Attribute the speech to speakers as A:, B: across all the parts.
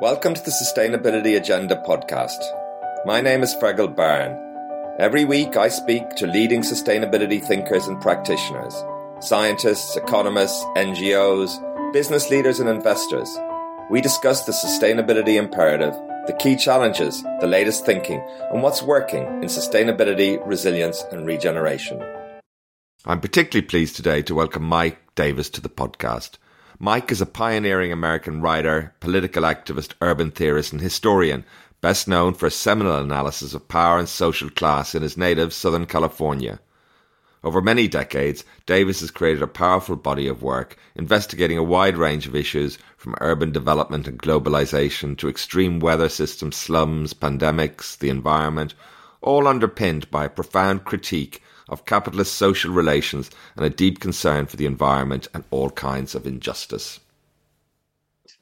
A: Welcome to the Sustainability Agenda podcast. My name is Fergal Byrne. Every week I speak to leading sustainability thinkers and practitioners, scientists, economists, NGOs, business leaders, and investors. We discuss the sustainability imperative, the key challenges, the latest thinking, and what's working in sustainability, resilience, and regeneration. I'm particularly pleased today to welcome Mike Davis to the podcast. Mike is a pioneering American writer, political activist, urban theorist, and historian, best known for a seminal analysis of power and social class in his native Southern California. Over many decades, Davis has created a powerful body of work investigating a wide range of issues from urban development and globalization to extreme weather systems, slums, pandemics, the environment, all underpinned by a profound critique of capitalist social relations and a deep concern for the environment and all kinds of injustice.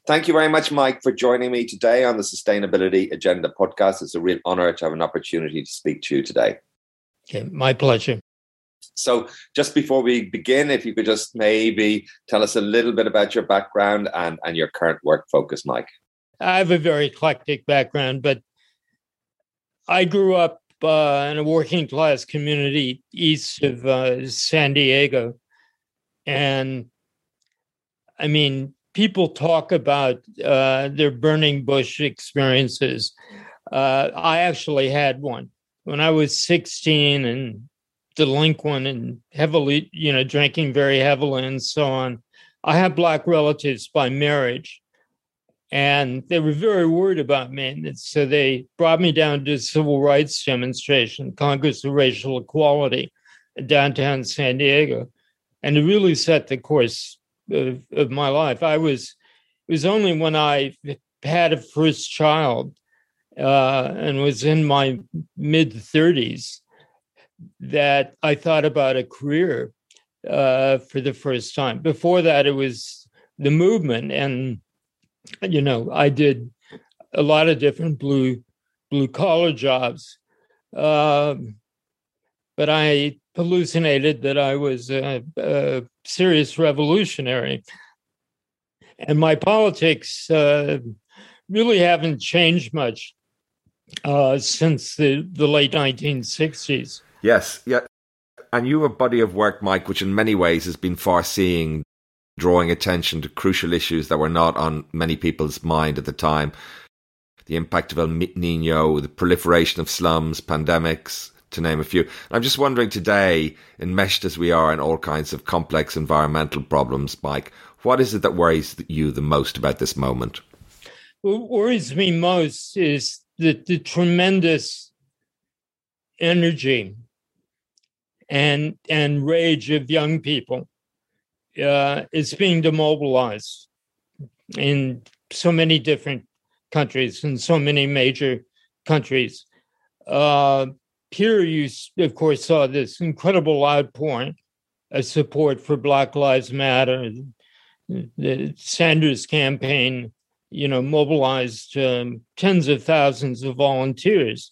A: Thank you very much, Mike, for joining me today on the Sustainability Agenda podcast. It's a real honor to have an opportunity to speak to you today.
B: Okay, my pleasure.
A: So, just before we begin, if you could just maybe tell us a little bit about your background and, and your current work focus, Mike.
B: I have a very eclectic background, but I grew up uh, in a working class community east of uh, San Diego. And I mean, people talk about uh, their burning bush experiences. Uh, I actually had one when I was 16 and delinquent and heavily, you know, drinking very heavily and so on. I have black relatives by marriage and they were very worried about me. So they brought me down to a civil rights demonstration, Congress of Racial Equality, downtown San Diego, and it really set the course of, of my life. I was it was only when I had a first child uh, and was in my mid thirties that I thought about a career uh, for the first time. Before that, it was the movement and you know, I did a lot of different blue blue collar jobs, um, but I hallucinated that I was a, a serious revolutionary, and my politics uh, really haven't changed much uh, since the, the late 1960s.
A: Yes, yeah. And you have a body of work, Mike, which in many ways has been far seeing drawing attention to crucial issues that were not on many people's mind at the time. The impact of El Nino, the proliferation of slums, pandemics, to name a few. I'm just wondering today, enmeshed as we are in all kinds of complex environmental problems, Mike, what is it that worries you the most about this moment?
B: What worries me most is the, the tremendous energy and and rage of young people uh, is being demobilized in so many different countries in so many major countries. Uh, here, you of course saw this incredible outpouring of support for Black Lives Matter. The Sanders campaign, you know, mobilized um, tens of thousands of volunteers.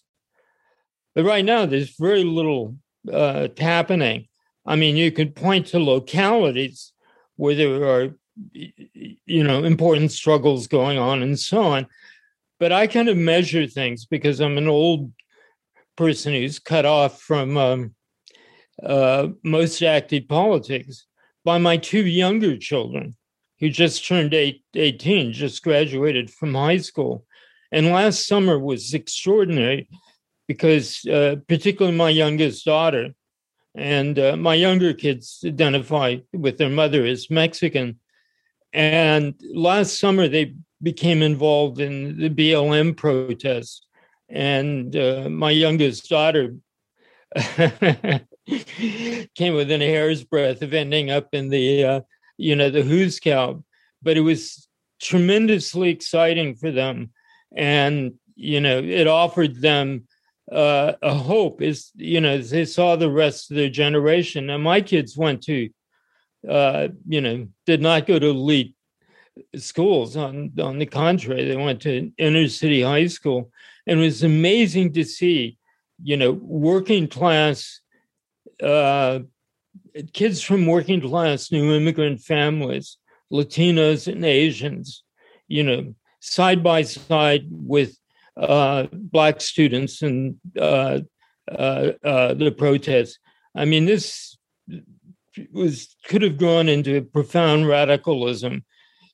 B: But right now, there's very little uh, happening. I mean, you could point to localities where there are, you know, important struggles going on and so on. But I kind of measure things because I'm an old person who's cut off from um, uh, most active politics by my two younger children who just turned eight, 18, just graduated from high school. And last summer was extraordinary because, uh, particularly my youngest daughter, and uh, my younger kids identify with their mother as Mexican. And last summer, they became involved in the BLM protests. And uh, my youngest daughter came within a hair's breadth of ending up in the, uh, you know, the Who's Cow. But it was tremendously exciting for them. And, you know, it offered them uh, a hope is you know they saw the rest of their generation. And my kids went to uh, you know did not go to elite schools on on the contrary. They went to inner city high school. And it was amazing to see you know working class uh, kids from working class new immigrant families latinos and asians you know side by side with uh, black students and uh, uh, uh, the protests. I mean, this was could have gone into profound radicalism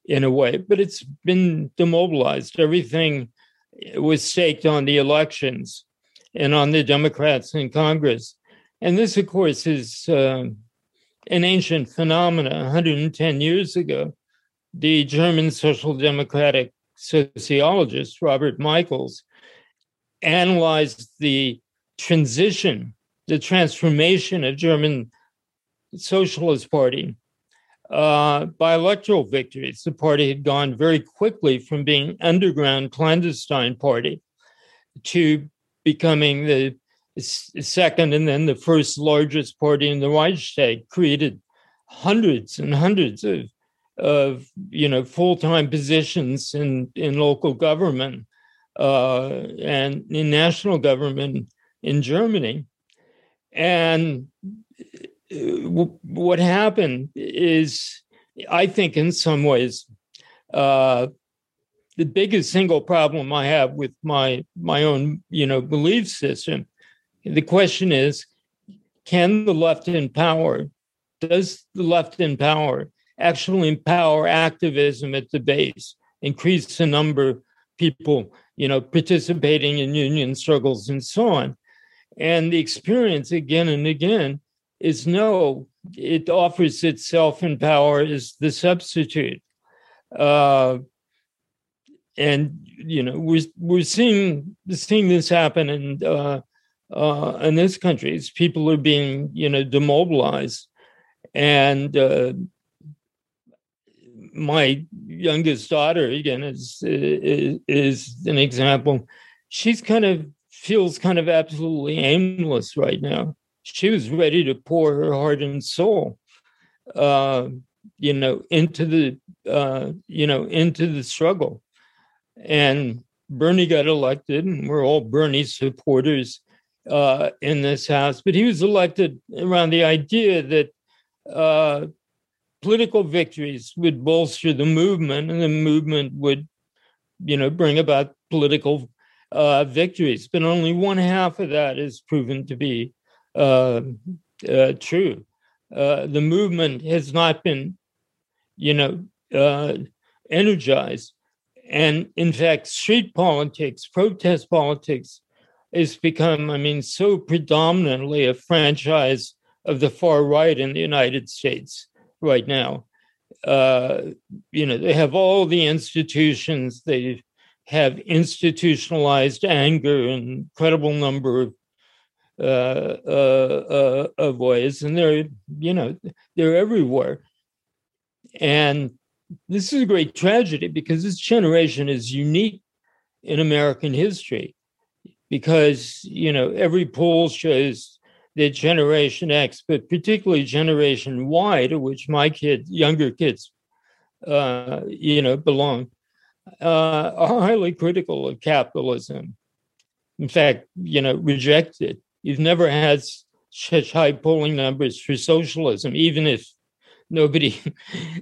B: in a way, but it's been demobilized. Everything was staked on the elections and on the Democrats in Congress. And this, of course, is uh, an ancient phenomenon 110 years ago. The German social democratic sociologist Robert Michels analyzed the transition, the transformation of German Socialist Party uh, by electoral victories. The party had gone very quickly from being underground clandestine party to becoming the second and then the first largest party in the Reichstag, created hundreds and hundreds of of you know full-time positions in in local government uh, and in national government in Germany. And uh, what happened is, I think, in some ways, uh, the biggest single problem I have with my my own, you know, belief system. The question is, can the left in power? Does the left in power actually empower activism at the base, increase the number of people, you know, participating in union struggles and so on? And the experience again and again is no, it offers itself in power as the substitute. Uh, and you know we're we're seeing seeing this happen in uh, uh, in this country. As people are being you know demobilized, and uh, my youngest daughter again is, is is an example. She's kind of feels kind of absolutely aimless right now. She was ready to pour her heart and soul, uh, you know, into the, uh, you know, into the struggle. And Bernie got elected, and we're all Bernie supporters uh, in this house. But he was elected around the idea that uh, political victories would bolster the movement, and the movement would, you know, bring about political uh, victories, but only one half of that is proven to be uh, uh, true. Uh, the movement has not been, you know, uh, energized. And in fact, street politics, protest politics, has become, I mean, so predominantly a franchise of the far right in the United States right now. Uh, you know, they have all the institutions, they have institutionalized anger in incredible number of uh, uh, uh, of ways, and they're you know they're everywhere. And this is a great tragedy because this generation is unique in American history because you know every poll shows that Generation X, but particularly Generation Y, to which my kids, younger kids, uh, you know, belong, uh, are highly critical of capitalism. In fact, you know, reject it. You've never had such high polling numbers for socialism, even if nobody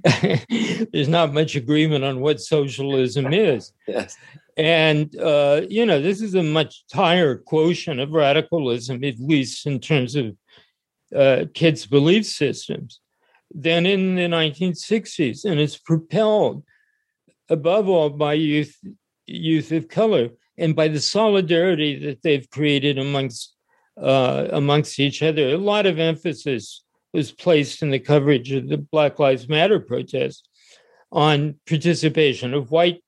B: there's not much agreement on what socialism is.
A: Yes.
B: And uh, you know, this is a much higher quotient of radicalism, at least in terms of uh, kids' belief systems, than in the 1960s, and it's propelled above all by youth youth of color and by the solidarity that they've created amongst uh, amongst each other. A lot of emphasis was placed in the coverage of the Black Lives Matter protests on participation of white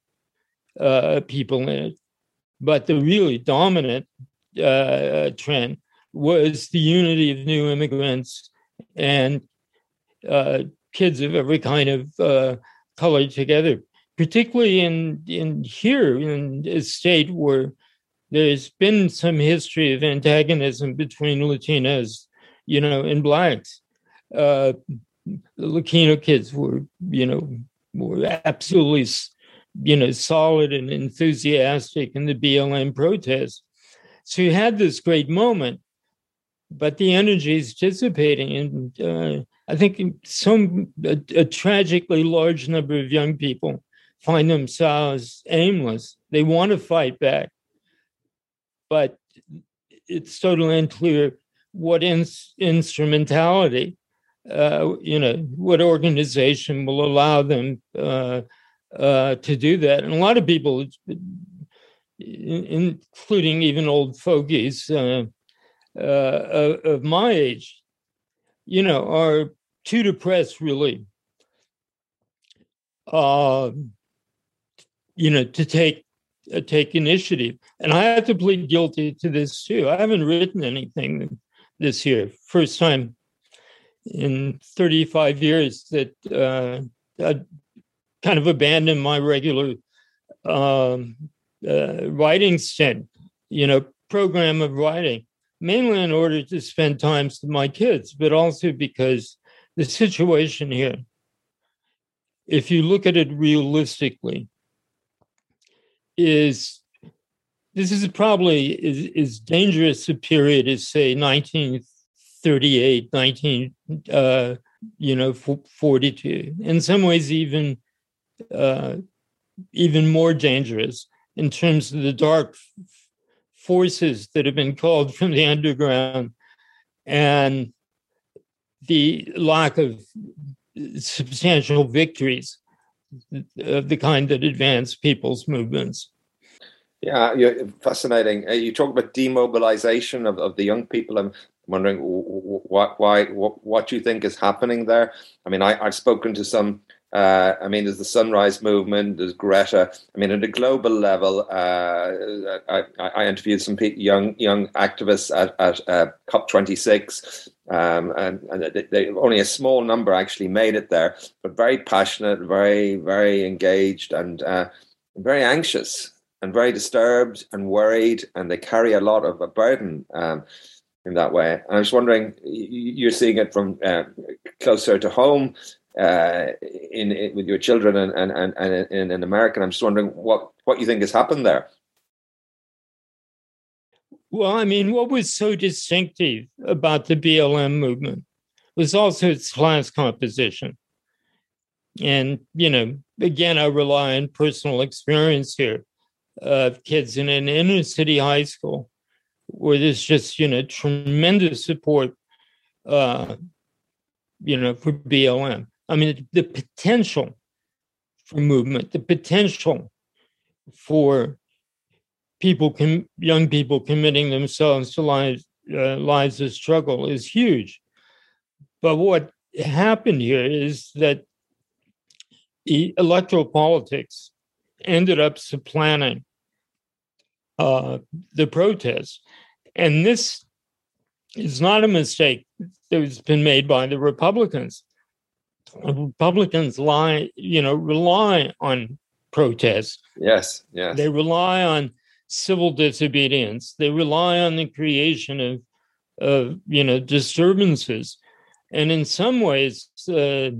B: uh, people in it, but the really dominant uh, trend was the unity of new immigrants and uh, kids of every kind of uh, color together particularly in in here in a state where there's been some history of antagonism between Latinos, you know, and blacks. Uh, the Latino kids were, you know, were absolutely, you know, solid and enthusiastic in the BLM protest. So you had this great moment, but the energy is dissipating, and uh, I think some a, a tragically large number of young people find themselves aimless. They want to fight back, but it's totally unclear what in, instrumentality, uh, you know, what organization will allow them uh, uh, to do that. And a lot of people, including even old fogies uh, uh, of my age, you know, are too depressed really uh, you know, to take uh, take initiative. And I have to plead guilty to this too. I haven't written anything this year. First time in 35 years that uh, I kind of abandoned my regular um, uh, writing stint, you know, program of writing, mainly in order to spend time with my kids, but also because the situation here if you look at it realistically, is this is probably as, is dangerous a period as say 1938 19 uh, you know 42 in some ways even uh, even more dangerous in terms of the dark forces that have been called from the underground and the lack of substantial victories of the kind that advance people's movements.
A: Yeah, you're fascinating. Uh, you talk about demobilization of, of the young people. I'm wondering what, why, what, you think is happening there. I mean, I, I've spoken to some uh, I mean, there's the Sunrise Movement, there's Greta. I mean, at a global level, uh, I, I, interviewed some young young activists at, at uh, COP26, um, and, and they, they, only a small number actually made it there, but very passionate, very very engaged, and uh, very anxious, and very disturbed and worried, and they carry a lot of a burden. Um, in that way, and I was wondering, you're seeing it from uh, closer to home uh, in, in, with your children and and and, and in, in America. I'm just wondering what what you think has happened there.
B: Well, I mean, what was so distinctive about the BLM movement was also its class composition. And, you know, again, I rely on personal experience here of kids in an inner city high school where there's just, you know, tremendous support, uh, you know, for BLM. I mean, the potential for movement, the potential for people, com- young people committing themselves to lives, uh, lives of struggle is huge. But what happened here is that electoral politics ended up supplanting uh, the protests. And this is not a mistake that's been made by the Republicans. Republicans lie, you know, rely on protests.
A: Yes, yes.
B: They rely on civil disobedience. They rely on the creation of, of you know, disturbances, and in some ways, uh,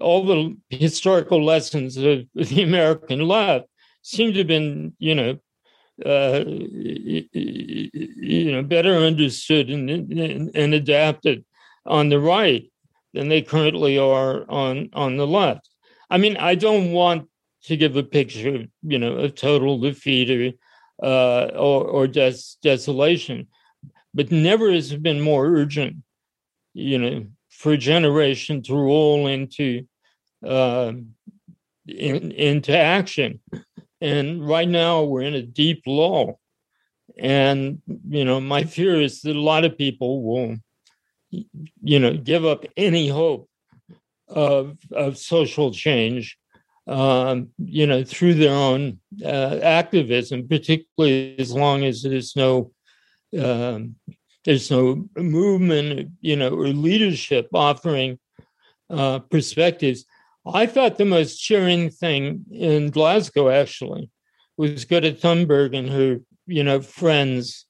B: all the historical lessons of the American left seem to have been, you know, uh, you know, better understood and, and, and adapted on the right than they currently are on on the left. I mean, I don't want to give a picture of you know of total defeat or uh, or, or des- desolation, but never has it been more urgent, you know, for a generation to roll into uh, in, into action. And right now we're in a deep lull. And, you know, my fear is that a lot of people will you know, give up any hope of of social change, um, you know, through their own uh, activism, particularly as long as there's no um, there's no movement, you know, or leadership offering uh, perspectives. I thought the most cheering thing in Glasgow actually was Greta Thunberg and her, you know, friends,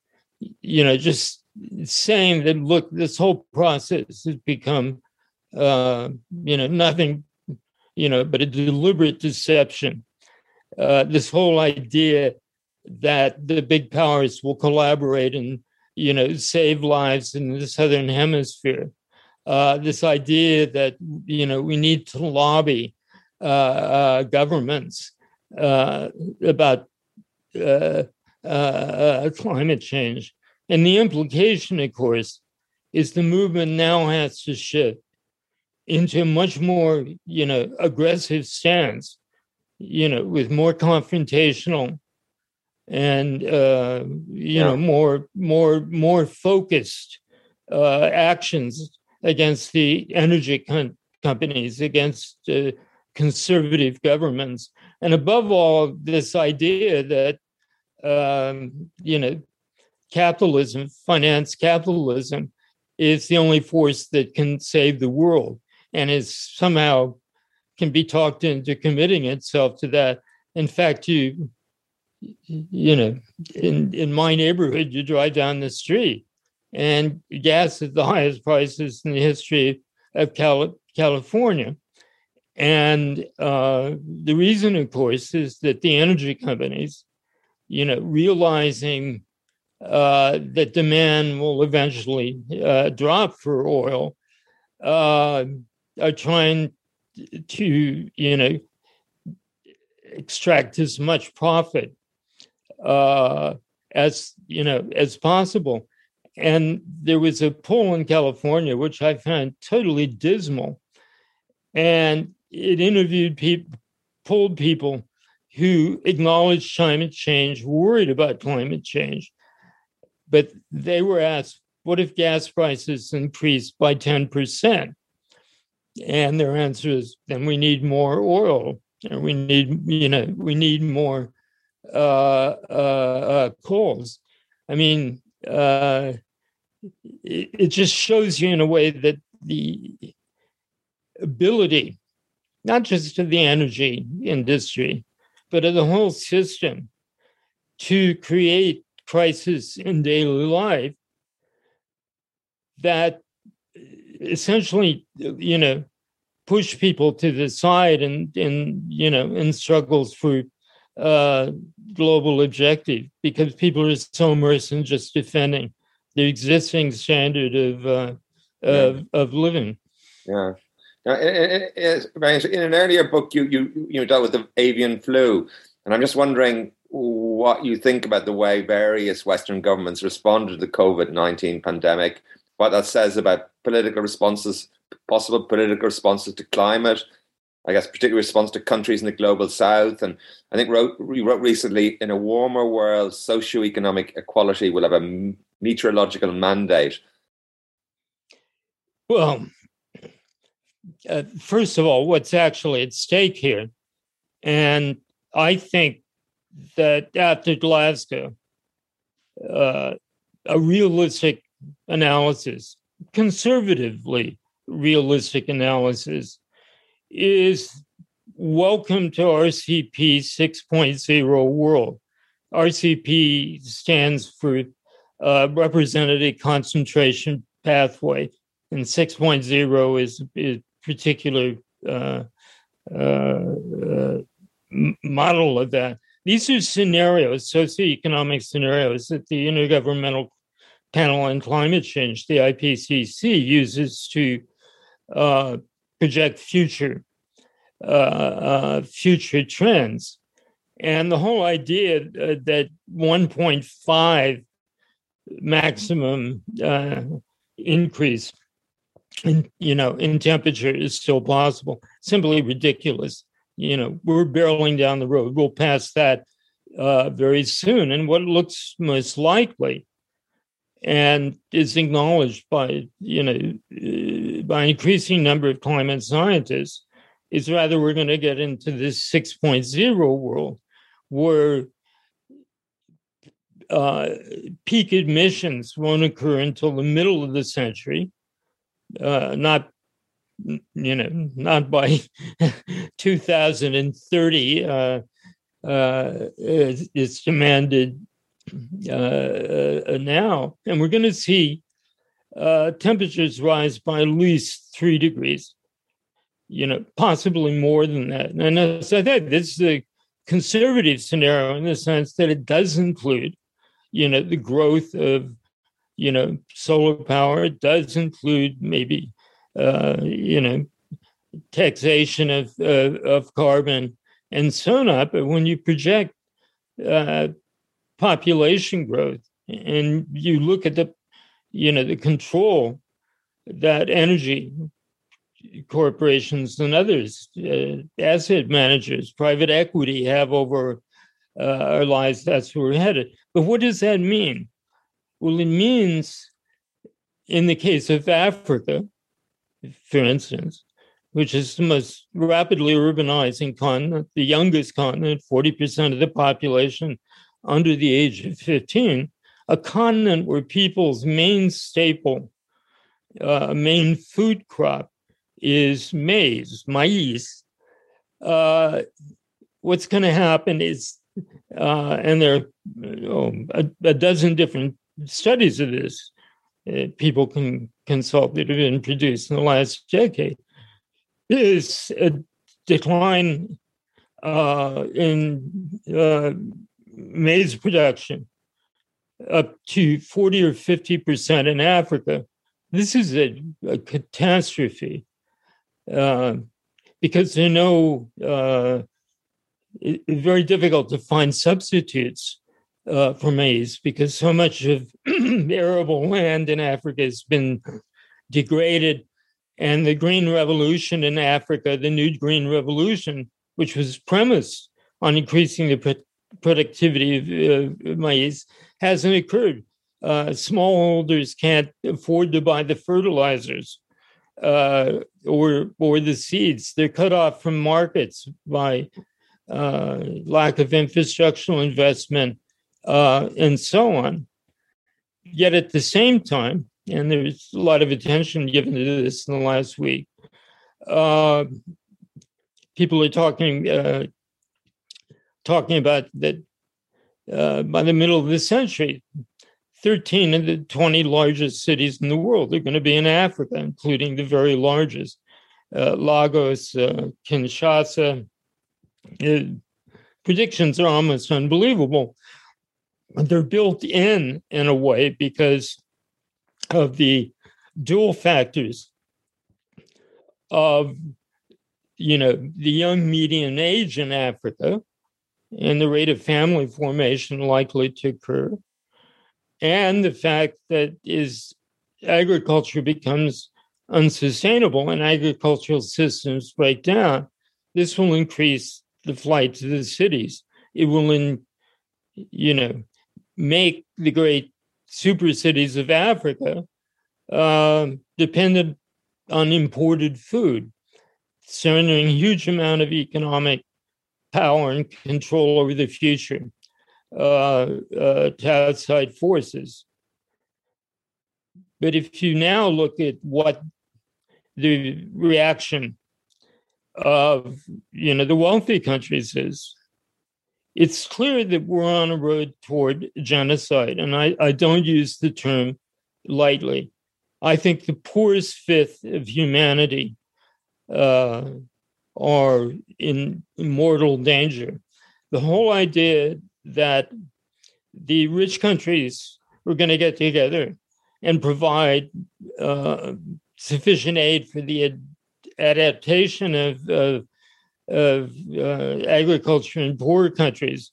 B: you know, just saying that look, this whole process has become, uh, you know, nothing, you know, but a deliberate deception. Uh, this whole idea that the big powers will collaborate and, you know, save lives in the southern hemisphere. Uh, this idea that you know we need to lobby uh, uh, governments uh, about uh, uh, climate change. And the implication, of course, is the movement now has to shift into a much more, you know, aggressive stance, you know, with more confrontational and uh, you yeah. know more more more focused uh, actions against the energy com- companies, against uh, conservative governments, and above all, this idea that um, you know capitalism, finance capitalism, is the only force that can save the world, and is somehow can be talked into committing itself to that. In fact, you you know, in in my neighborhood, you drive down the street, and gas is the highest prices in the history of Cali- California. And uh, the reason, of course, is that the energy companies, you know, realizing uh, that demand will eventually uh, drop for oil, uh, are trying to, you know, extract as much profit uh, as you know as possible. And there was a poll in California which I found totally dismal, and it interviewed people, polled people who acknowledged climate change, worried about climate change, but they were asked, "What if gas prices increased by ten percent?" And their answer is, "Then we need more oil, and we need, you know, we need more uh, uh, cause. I mean, uh, it, it just shows you in a way that the ability, not just of the energy industry, but of the whole system to create crisis in daily life that essentially, you know, push people to the side and, and you know, in struggles for uh, global objective because people are so immersed in just defending the existing standard of uh, of, yeah. of living.
A: Yeah. Now, in, in, in, an earlier book, you you you dealt with the avian flu, and I'm just wondering what you think about the way various Western governments responded to the COVID nineteen pandemic. What that says about political responses, possible political responses to climate, I guess, particular response to countries in the global south. And I think wrote, we wrote recently, in a warmer world, socioeconomic equality will have a meteorological mandate.
B: Well, uh, first of all, what's actually at stake here? And I think that after Glasgow, uh, a realistic analysis, conservatively realistic analysis is welcome to RCP 6.0 world. RCP stands for uh, representative concentration pathway, and 6.0 is a particular uh, uh, uh model of that. These are scenarios, socioeconomic scenarios that the Intergovernmental Panel on Climate Change, the IPCC, uses to uh, project future uh, uh, future trends. And the whole idea uh, that 1.5 maximum uh, increase in you know in temperature is still possible. Simply ridiculous. You know we're barreling down the road. We'll pass that uh, very soon. And what looks most likely and is acknowledged by you know uh, by increasing number of climate scientists is rather we're going to get into this 6.0 world where uh, peak emissions won't occur until the middle of the century uh, not you know not by 2030 uh, uh, it's demanded uh, uh, now, and we're going to see uh, temperatures rise by at least three degrees. You know, possibly more than that. And as I said, this is a conservative scenario in the sense that it does include, you know, the growth of, you know, solar power. It does include maybe, uh, you know, taxation of of carbon and so on. But when you project uh, population growth and you look at the you know the control that energy corporations and others, uh, asset managers, private equity have over uh, our lives. That's where we're headed. But what does that mean? Well, it means, in the case of Africa, for instance, which is the most rapidly urbanizing continent, the youngest continent, 40% of the population under the age of 15, a continent where people's main staple, uh, main food crop is maize, maize. Uh, what's going to happen is, uh, and there are oh, a, a, dozen different studies of this uh, people can consult that have been produced in the last decade, is a decline uh, in uh, maize production up to 40 or 50% in Africa. This is a, a catastrophe uh, because there are no, uh, it's very difficult to find substitutes uh, for maize because so much of arable land in Africa has been degraded. And the Green Revolution in Africa, the new Green Revolution, which was premised on increasing the productivity of uh, maize, hasn't occurred. Uh, smallholders can't afford to buy the fertilizers uh, or or the seeds. They're cut off from markets by uh, lack of infrastructural investment uh, and so on. Yet at the same time, and there's a lot of attention given to this in the last week, uh, people are talking talking about that uh, by the middle of the century, 13 of the 20 largest cities in the world are going to be in Africa, including the very largest uh, Lagos, uh, Kinshasa. Uh, predictions are almost unbelievable. They're built in in a way because of the dual factors of you know the young median age in Africa and the rate of family formation likely to occur and the fact that is agriculture becomes unsustainable and agricultural systems break down, this will increase the flight to the cities. It will, in, you know, make the great super cities of Africa uh, dependent on imported food, surrendering a huge amount of economic power and control over the future uh, uh, to outside forces. But if you now look at what the reaction of you know the wealthy countries is, it's clear that we're on a road toward genocide, and I, I don't use the term lightly. I think the poorest fifth of humanity uh, are in mortal danger. The whole idea that the rich countries were going to get together and provide uh, sufficient aid for the ad- adaptation of, of, of uh, agriculture in poor countries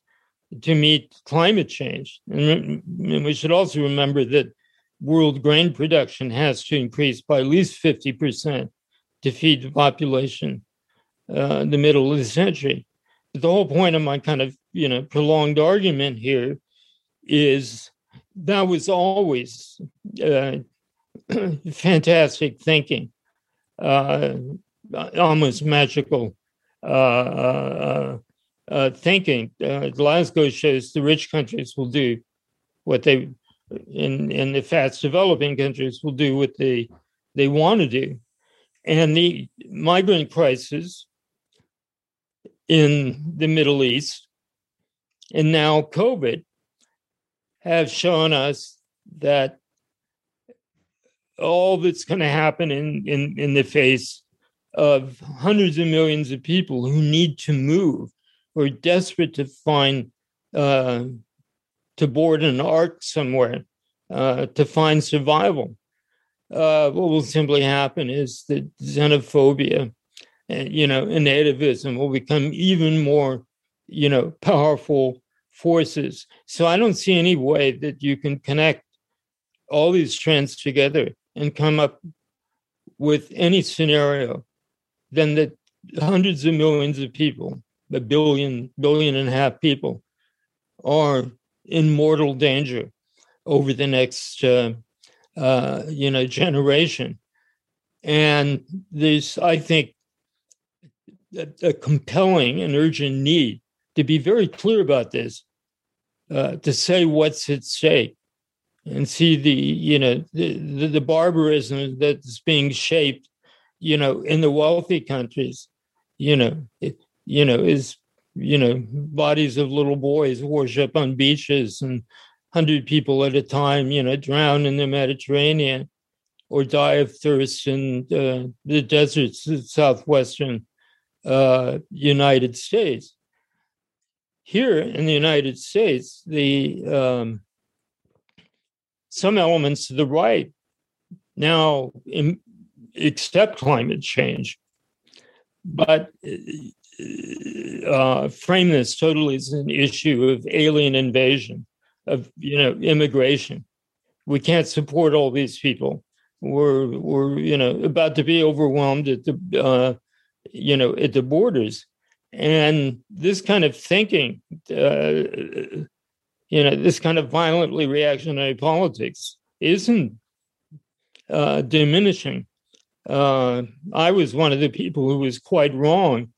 B: to meet climate change. And, and we should also remember that world grain production has to increase by at least 50% to feed the population uh, the middle of the century the whole point of my kind of you know prolonged argument here is that was always uh, fantastic thinking, uh, almost magical uh, uh, thinking. Glasgow shows the rich countries will do what they, in in the fast developing countries will do what they they want to do, and the migrant crisis in the Middle East and now COVID have shown us that all that's going to happen in, in, in the face of hundreds of millions of people who need to move, or desperate to find, uh, to board an ark somewhere, uh, to find survival. Uh, what will simply happen is that xenophobia you know, and nativism will become even more, you know, powerful forces. So I don't see any way that you can connect all these trends together and come up with any scenario than that hundreds of millions of people, a billion, billion and a half people, are in mortal danger over the next, uh, uh, you know, generation. And there's, I think, a, a, compelling and urgent need to be very clear about this, uh, to say what's at stake, and see the, you know, the, the, the barbarism that's being shaped, you know, in the wealthy countries, you know, it, you know, is you know, bodies of little boys worship on beaches and 100 people at a time, you know, drown in the Mediterranean or die of thirst in uh, the deserts of southwestern uh, United States. Here in the United States, the um, some elements to the right now in, accept climate change, but uh, frame this totally as an issue of alien invasion, of you know immigration. We can't support all these people. We're we're you know about to be overwhelmed at the uh, you know at the borders, and this kind of thinking, uh, you know, this kind of violently reactionary politics isn't uh, diminishing. Uh, I was one of the people who was quite wrong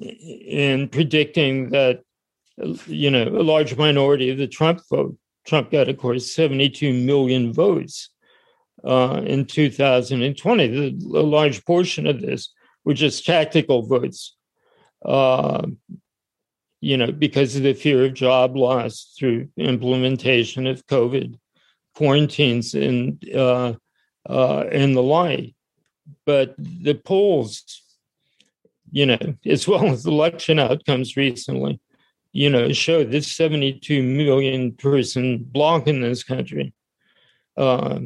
B: in predicting that, you know, a large minority of the Trump vote, Trump got, of course, 72 million votes uh, in 2020. The, a large portion of this were is tactical votes, uh, you know, because of the fear of job loss through implementation of COVID quarantines and uh, uh, and the like. But the polls you know, as well as election outcomes recently, you know, show this 72 million person bloc in this country, uh,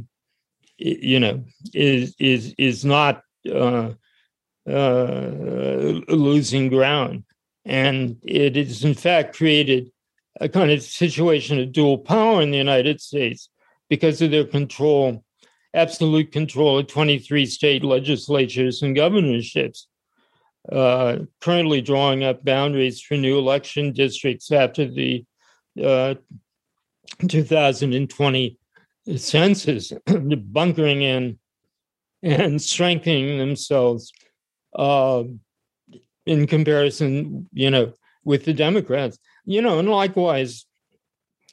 B: you know, is is is not uh, losing ground, and it has, in fact created a kind of situation of dual power in the United States because of their control, absolute control of 23 state legislatures and governorships uh, currently drawing up boundaries for new election districts after the uh, 2020 census, bunkering in and strengthening themselves uh, in comparison, you know, with the Democrats. You know, and likewise,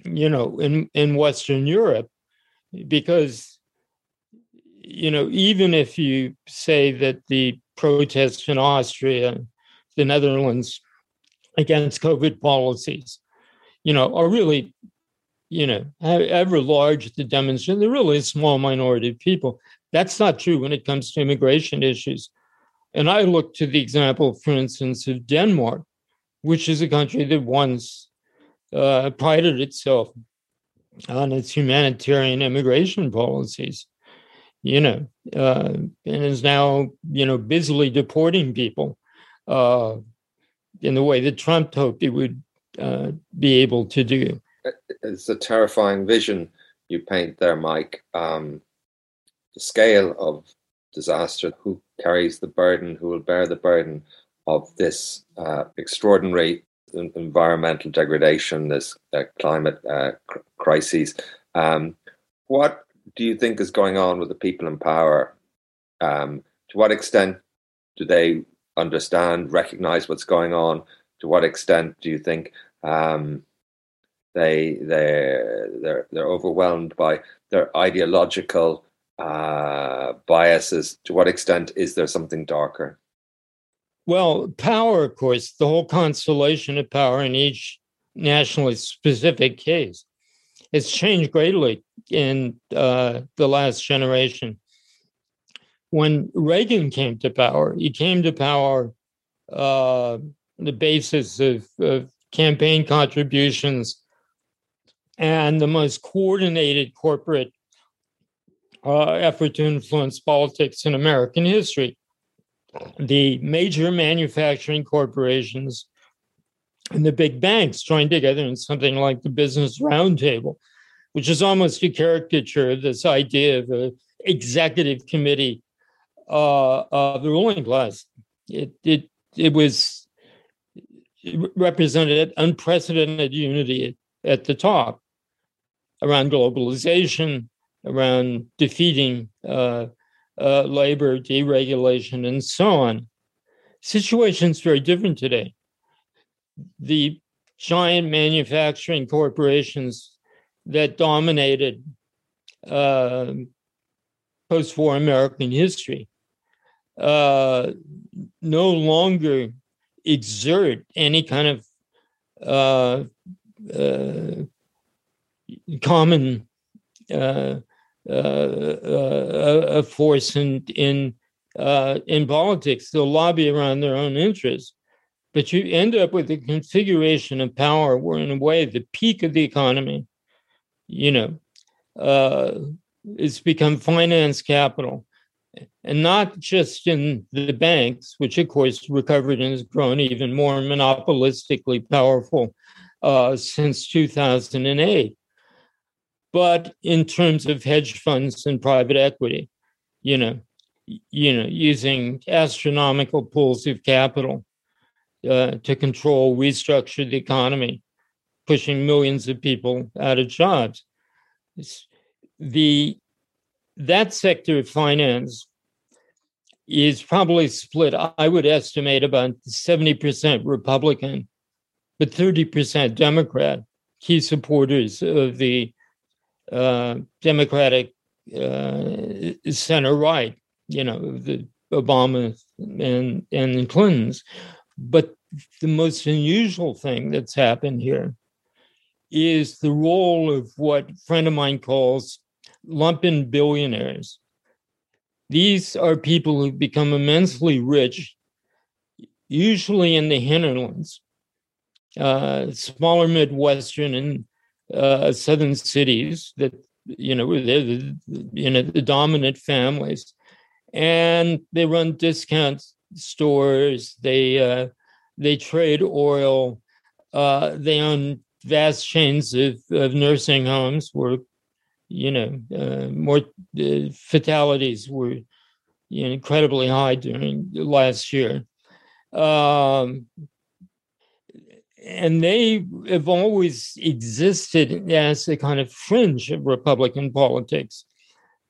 B: you know, in, in Western Europe, because, you know, even if you say that the protests in Austria, the Netherlands against COVID policies, you know, are really, you know, however large the demonstration, they're really a small minority of people. That's not true when it comes to immigration issues. And I look to the example, for instance, of Denmark, which is a country that once uh, prided itself on its humanitarian immigration policies you know, uh, and is now, you know, busily deporting people uh, in the way that Trump hoped he would uh, be able to do.
A: It's a terrifying vision you paint there, Mike. Um, the scale of disaster, who carries the burden, who will bear the burden of this uh, extraordinary environmental degradation, this uh, climate uh, cr-. Um, what do you think is going on with the people in power? Um, to what extent do they understand, recognize what's going on? To what extent do you think um, they they they're they're overwhelmed by their ideological uh, biases? To what extent is there something darker?
B: Well, power, of course, the whole constellation of power in each nationally specific case has changed greatly in uh, the last generation. When Reagan came to power, he came to power uh, the basis of, of campaign contributions and the most coordinated corporate uh, effort to influence politics in American history. the major manufacturing corporations and the big banks joined together in something like the Business Roundtable, which is almost a caricature of this idea of an executive committee uh, of the ruling class. It it it was it represented unprecedented unity at, at the top around globalization, around defeating uh, uh, labor deregulation, and so on. Situation's very different today. The giant manufacturing corporations that dominated uh, post-war American history uh, no longer exert any kind of uh, uh, common uh, a force in in in politics. They'll lobby around their own interests, but you end up with a configuration of power where, in a way, the peak of the economy, you know, it's become finance capital and not just in the banks, which of course recovered and has grown even more monopolistically powerful uh, since 2008, but in terms of hedge funds and private equity, you know, you know, using astronomical pools of capital uh, to control, restructure the economy, pushing millions of people out of jobs. It's the that sector of finance is probably split, I would estimate about 70% Republican, but 30% Democrat, key supporters of the Democratic uh, center right, you know, the Obama and, and the Clintons. But the most unusual thing that's happened here is the role of what a friend of mine calls lumpen billionaires. These are people who've become immensely rich, usually in the hinterlands, uh, smaller Midwestern and uh, southern cities that, you know, they're the, you know, the dominant families. And they run discount stores, they, uh, they trade oil, uh, they own vast chains of, of nursing homes where you know, uh, more uh, fatalities were you know, incredibly high during last year. Um, and they have always existed as a kind of fringe of Republican politics.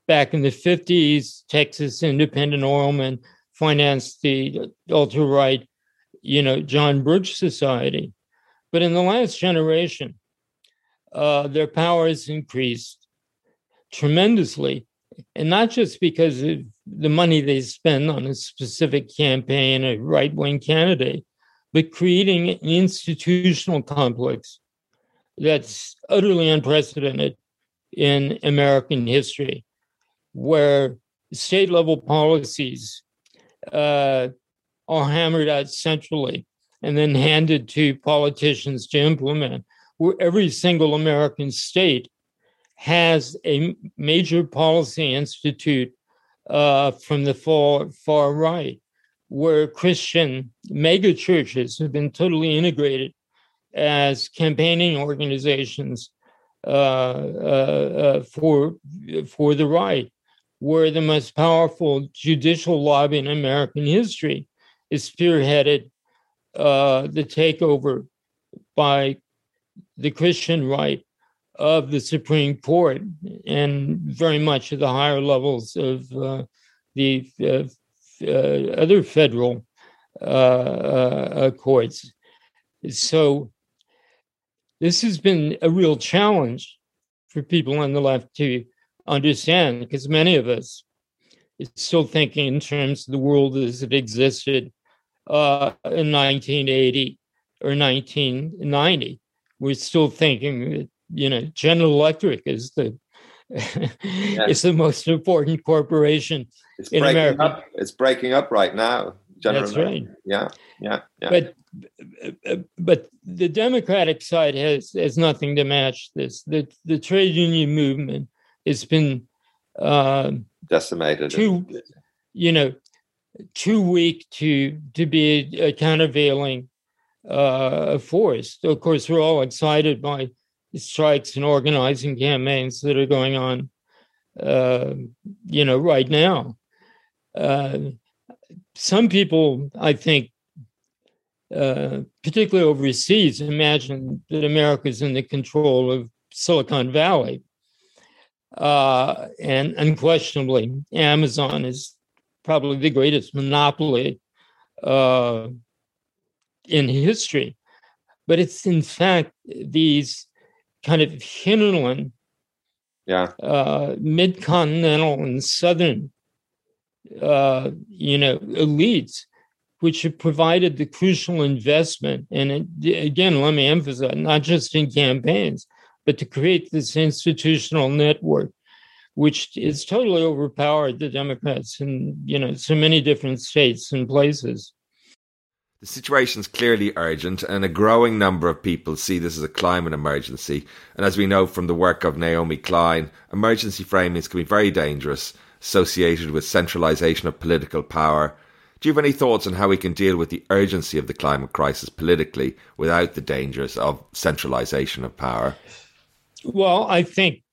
B: Back in the 50s, Texas independent oilmen financed the ultra right, you know, John Birch Society. But in the last generation, uh, their power has increased tremendously, and not just because of the money they spend on a specific campaign, a right wing candidate, but creating an institutional complex that's utterly unprecedented in American history, where state level policies uh, are hammered out centrally and then handed to politicians to implement, where every single American state has a major policy institute uh, from the far, far right, where Christian mega churches have been totally integrated as campaigning organizations uh, uh, uh for, for the right, where the most powerful judicial lobby in American history is spearheaded uh, the takeover by the Christian right of the Supreme Court and very much at the higher levels of uh, the other federal uh, uh, courts. So this has been a real challenge for people on the left to understand because many of us is still thinking in terms of the world as it existed uh, in 1980 or 1990. We're still thinking that you know, General Electric is the it's the most important corporation
A: it's
B: in America.
A: Up. It's breaking up right now.
B: General That's right.
A: Yeah, yeah, yeah.
B: But but the Democratic side has has nothing to match this. The the trade union movement has been uh,
A: decimated.
B: Too, you know, too weak to to be a countervailing uh, force. Of course, we're all excited by strikes and organizing campaigns that are going on, uh, you know, right now. Uh, some people, I think, uh, particularly overseas, imagine that America is in the control of Silicon Valley. Uh, and unquestionably, Amazon is probably the greatest monopoly uh, in history. But it's in fact these kind of hinterland,
A: yeah,
B: uh, mid-continental and southern, uh, you know, elites, which have provided the crucial investment. And it, again, let me emphasize, not just in campaigns, but to create this institutional network, which is totally overpowered the Democrats in you know so many different states and places.
A: The situation is clearly urgent, and a growing number of people see this as a climate emergency. And as we know from the work of Naomi Klein, emergency framings can be very dangerous, associated with centralisation of political power. Do you have any thoughts on how we can deal with the urgency of the climate crisis politically without the dangers of centralisation of power?
B: Well, I think,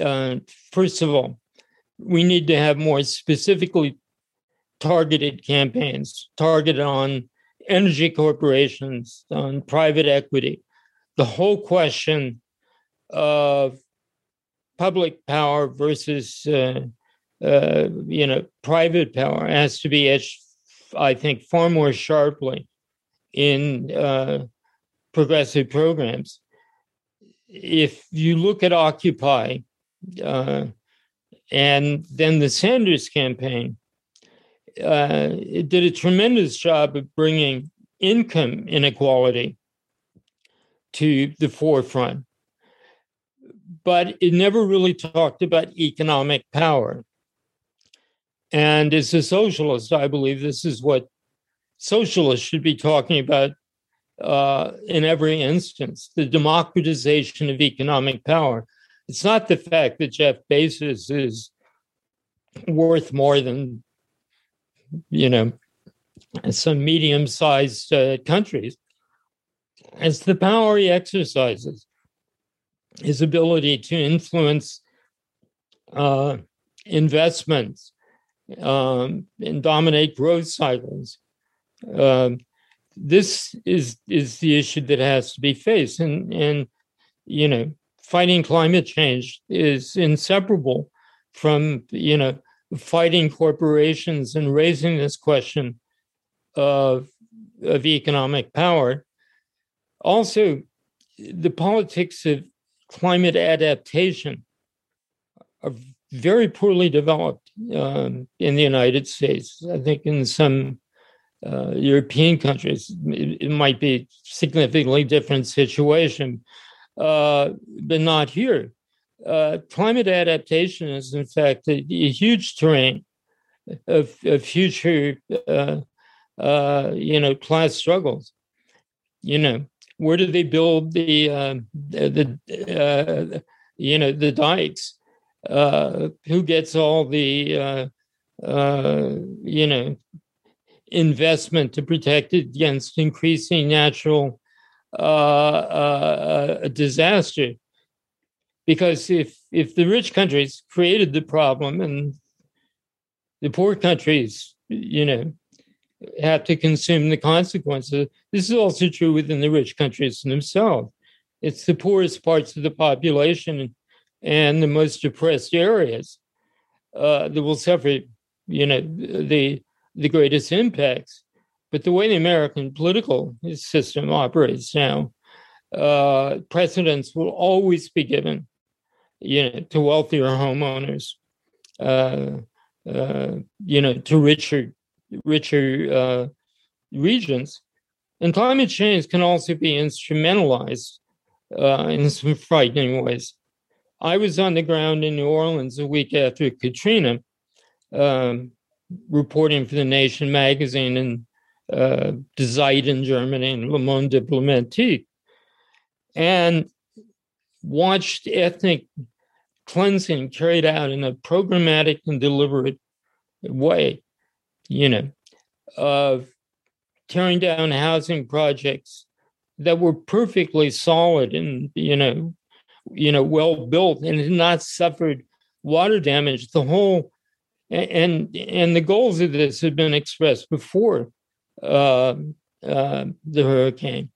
B: uh, first of all, we need to have more specifically targeted campaigns targeted on energy corporations, on private equity. The whole question of public power versus uh, uh, you know private power has to be etched, I think, far more sharply in uh, progressive programs. If you look at Occupy uh, and then the Sanders campaign, uh, it did a tremendous job of bringing income inequality to the forefront. But it never really talked about economic power. And as a socialist, I believe this is what socialists should be talking about uh, in every instance the democratization of economic power. It's not the fact that Jeff Bezos is worth more than you know, some medium sized uh, countries. It's the power he exercises, his ability to influence uh, investments um, and dominate growth cycles. Um, this is is the issue that has to be faced, and and you know, fighting climate change is inseparable from you know fighting corporations and raising this question of, of economic power. Also, the politics of climate adaptation are very poorly developed um, in the United States. I think in some uh, European countries, it, it, might be significantly different situation, uh, but not here uh, climate adaptation is, in fact, a, a huge terrain of, of future, uh, uh, you know, class struggles. You know, where do they build the uh, the, you know the dikes? Uh, who gets all the uh, uh, you know investment to protect against increasing natural uh, disaster? because if if the rich countries created the problem and the poor countries you know have to consume the consequences this is also true within the rich countries themselves it's the poorest parts of the population and the most depressed areas uh, that will suffer you know the the greatest impacts but the way the american political system operates now uh, precedence will always be given you know, to wealthier homeowners, uh, uh, you know, to richer, richer uh, regions. And climate change can also be instrumentalized uh, in some frightening ways. I was on the ground in New Orleans a week after Katrina, um, reporting for the Nation magazine and uh, Zeit in Germany and Le Monde Diplomatique, and watched ethnic cleansing carried out in a programmatic and deliberate way you know, of tearing down housing projects that were perfectly solid and you know, you know, well built and had not suffered water damage. The whole and and the goals of this had been expressed before uh, uh, the hurricane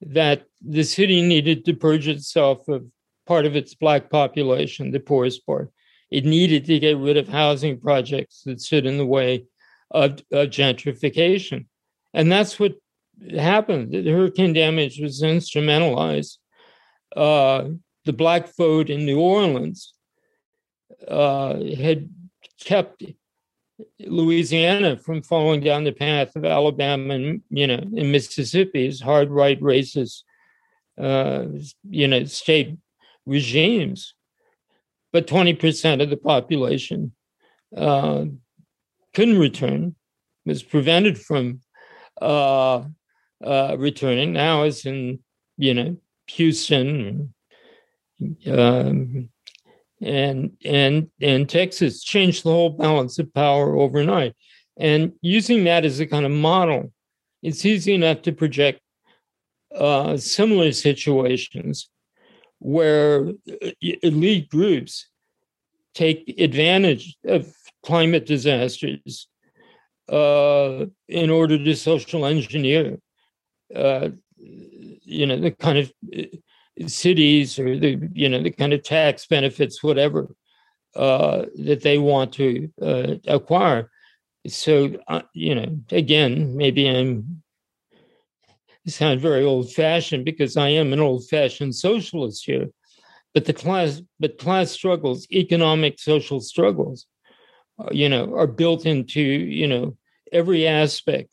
B: that the city needed to purge itself of part of its black population, the poorest part. It needed to get rid of housing projects that stood in the way of, of gentrification. And that's what happened. The hurricane damage was instrumentalized. Uh, the black vote in New Orleans uh, had kept Louisiana from falling down the path of Alabama and you know Mississippi's hard right racist uh, you know state regimes, but twenty percent of the population uh, couldn't return, was prevented from uh, uh returning. Now it's in you know Houston. Um, and and and Texas changed the whole balance of power overnight. And using that as a kind of model, it's easy enough to project uh, similar situations where uh, elite groups take advantage of climate disasters uh, in order to social engineer, uh, you know, the kind of uh, cities or the you know the kind of tax benefits, whatever uh, that they want to uh, acquire. So uh, you know, again, maybe I'm sound very old fashioned because I am an old fashioned socialist here. But the class, but class struggles, economic, social struggles, uh, you know, are built into you know every aspect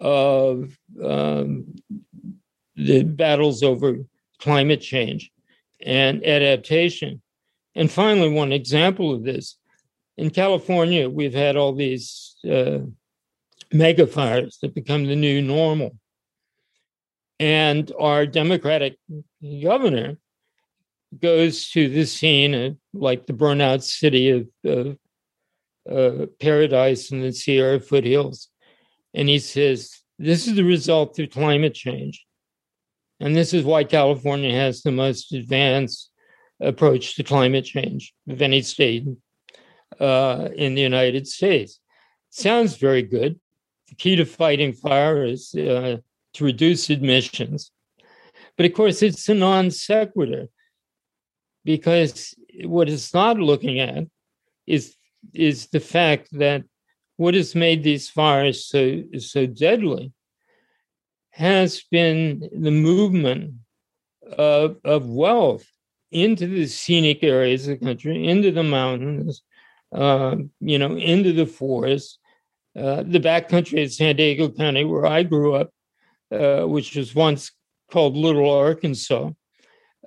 B: of um, the battles over climate change and adaptation. And finally, one example of this in California, we've had all these uh, mega fires that become the new normal. And our Democratic governor goes to the scene of like the burnout city of, of uh, Paradise in the Sierra foothills. And he says, This is the result of climate change. And this is why California has the most advanced approach to climate change of any state uh, in the United States. Sounds very good. The key to fighting fire is uh, to reduce emissions. But of course, it's a non sequitur because what it's not looking at is, is the fact that what has made these fires so, so deadly has been the movement of, of wealth into the scenic areas of the country, into the mountains, uh, you know, into the forests. Uh, the backcountry of San Diego County, where I grew up, uh, which was once called Little Arkansas,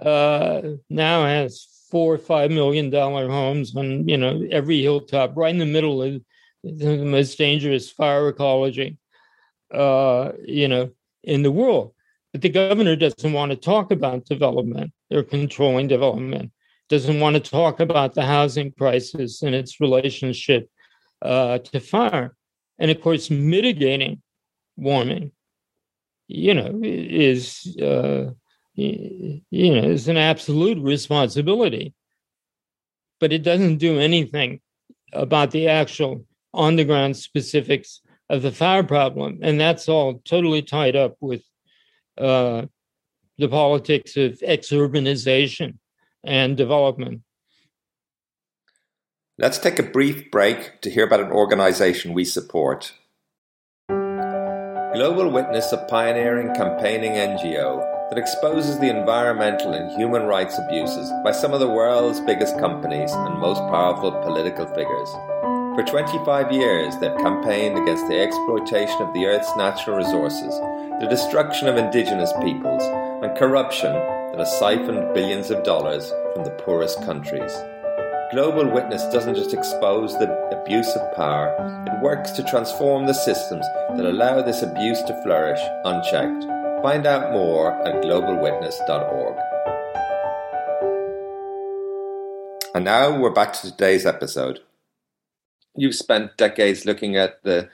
B: uh, now has four or five million dollar homes on you know every hilltop, right in the middle of the most dangerous fire ecology. Uh, you know, in the world. But the governor doesn't want to talk about development or controlling development, doesn't want to talk about the housing crisis and its relationship uh, to fire. And of course, mitigating warming, you know, is uh, you know is an absolute responsibility. But it doesn't do anything about the actual on the ground specifics of the fire problem. And that's all totally tied up with uh, the politics of exurbanization and development.
A: Let's take a brief break to hear about an organization we support. Global Witness, a pioneering campaigning NGO that exposes the environmental and human rights abuses by some of the world's biggest companies and most powerful political figures. For 25 years, they've campaigned against the exploitation of the Earth's natural resources, the destruction of indigenous peoples, and corruption that has siphoned billions of dollars from the poorest countries. Global Witness doesn't just expose the abuse of power, it works to transform the systems that allow this abuse to flourish unchecked. Find out more at globalwitness.org. And now we're back to today's episode. You've spent decades looking at the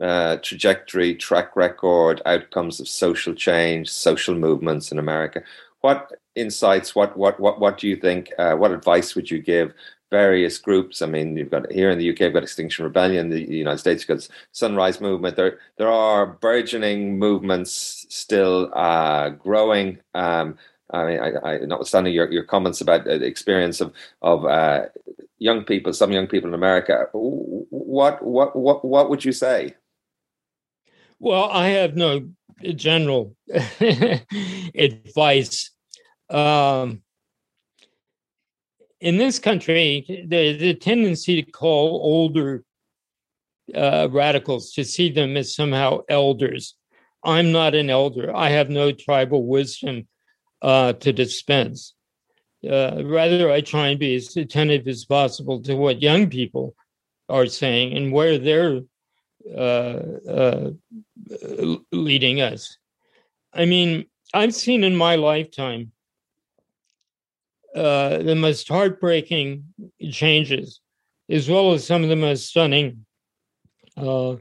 A: uh, trajectory, track record, outcomes of social change, social movements in America. What insights? What what what what do you think? Uh, what advice would you give various groups? I mean, you've got here in the UK, you've got Extinction Rebellion. The United States, you've got Sunrise Movement. There there are burgeoning movements still uh, growing. Um, I mean, I, I, notwithstanding your, your comments about the experience of of uh, young people, some young people in America, what what what what would you say?
B: Well, I have no general advice. Um, in this country, there's a tendency to call older uh, radicals to see them as somehow elders. I'm not an elder. I have no tribal wisdom uh, to dispense. Uh, rather, I try and be as attentive as possible to what young people are saying and where they're uh, uh, leading us. I mean, I've seen in my lifetime uh, the most heartbreaking changes, as well as some of the most stunning uh,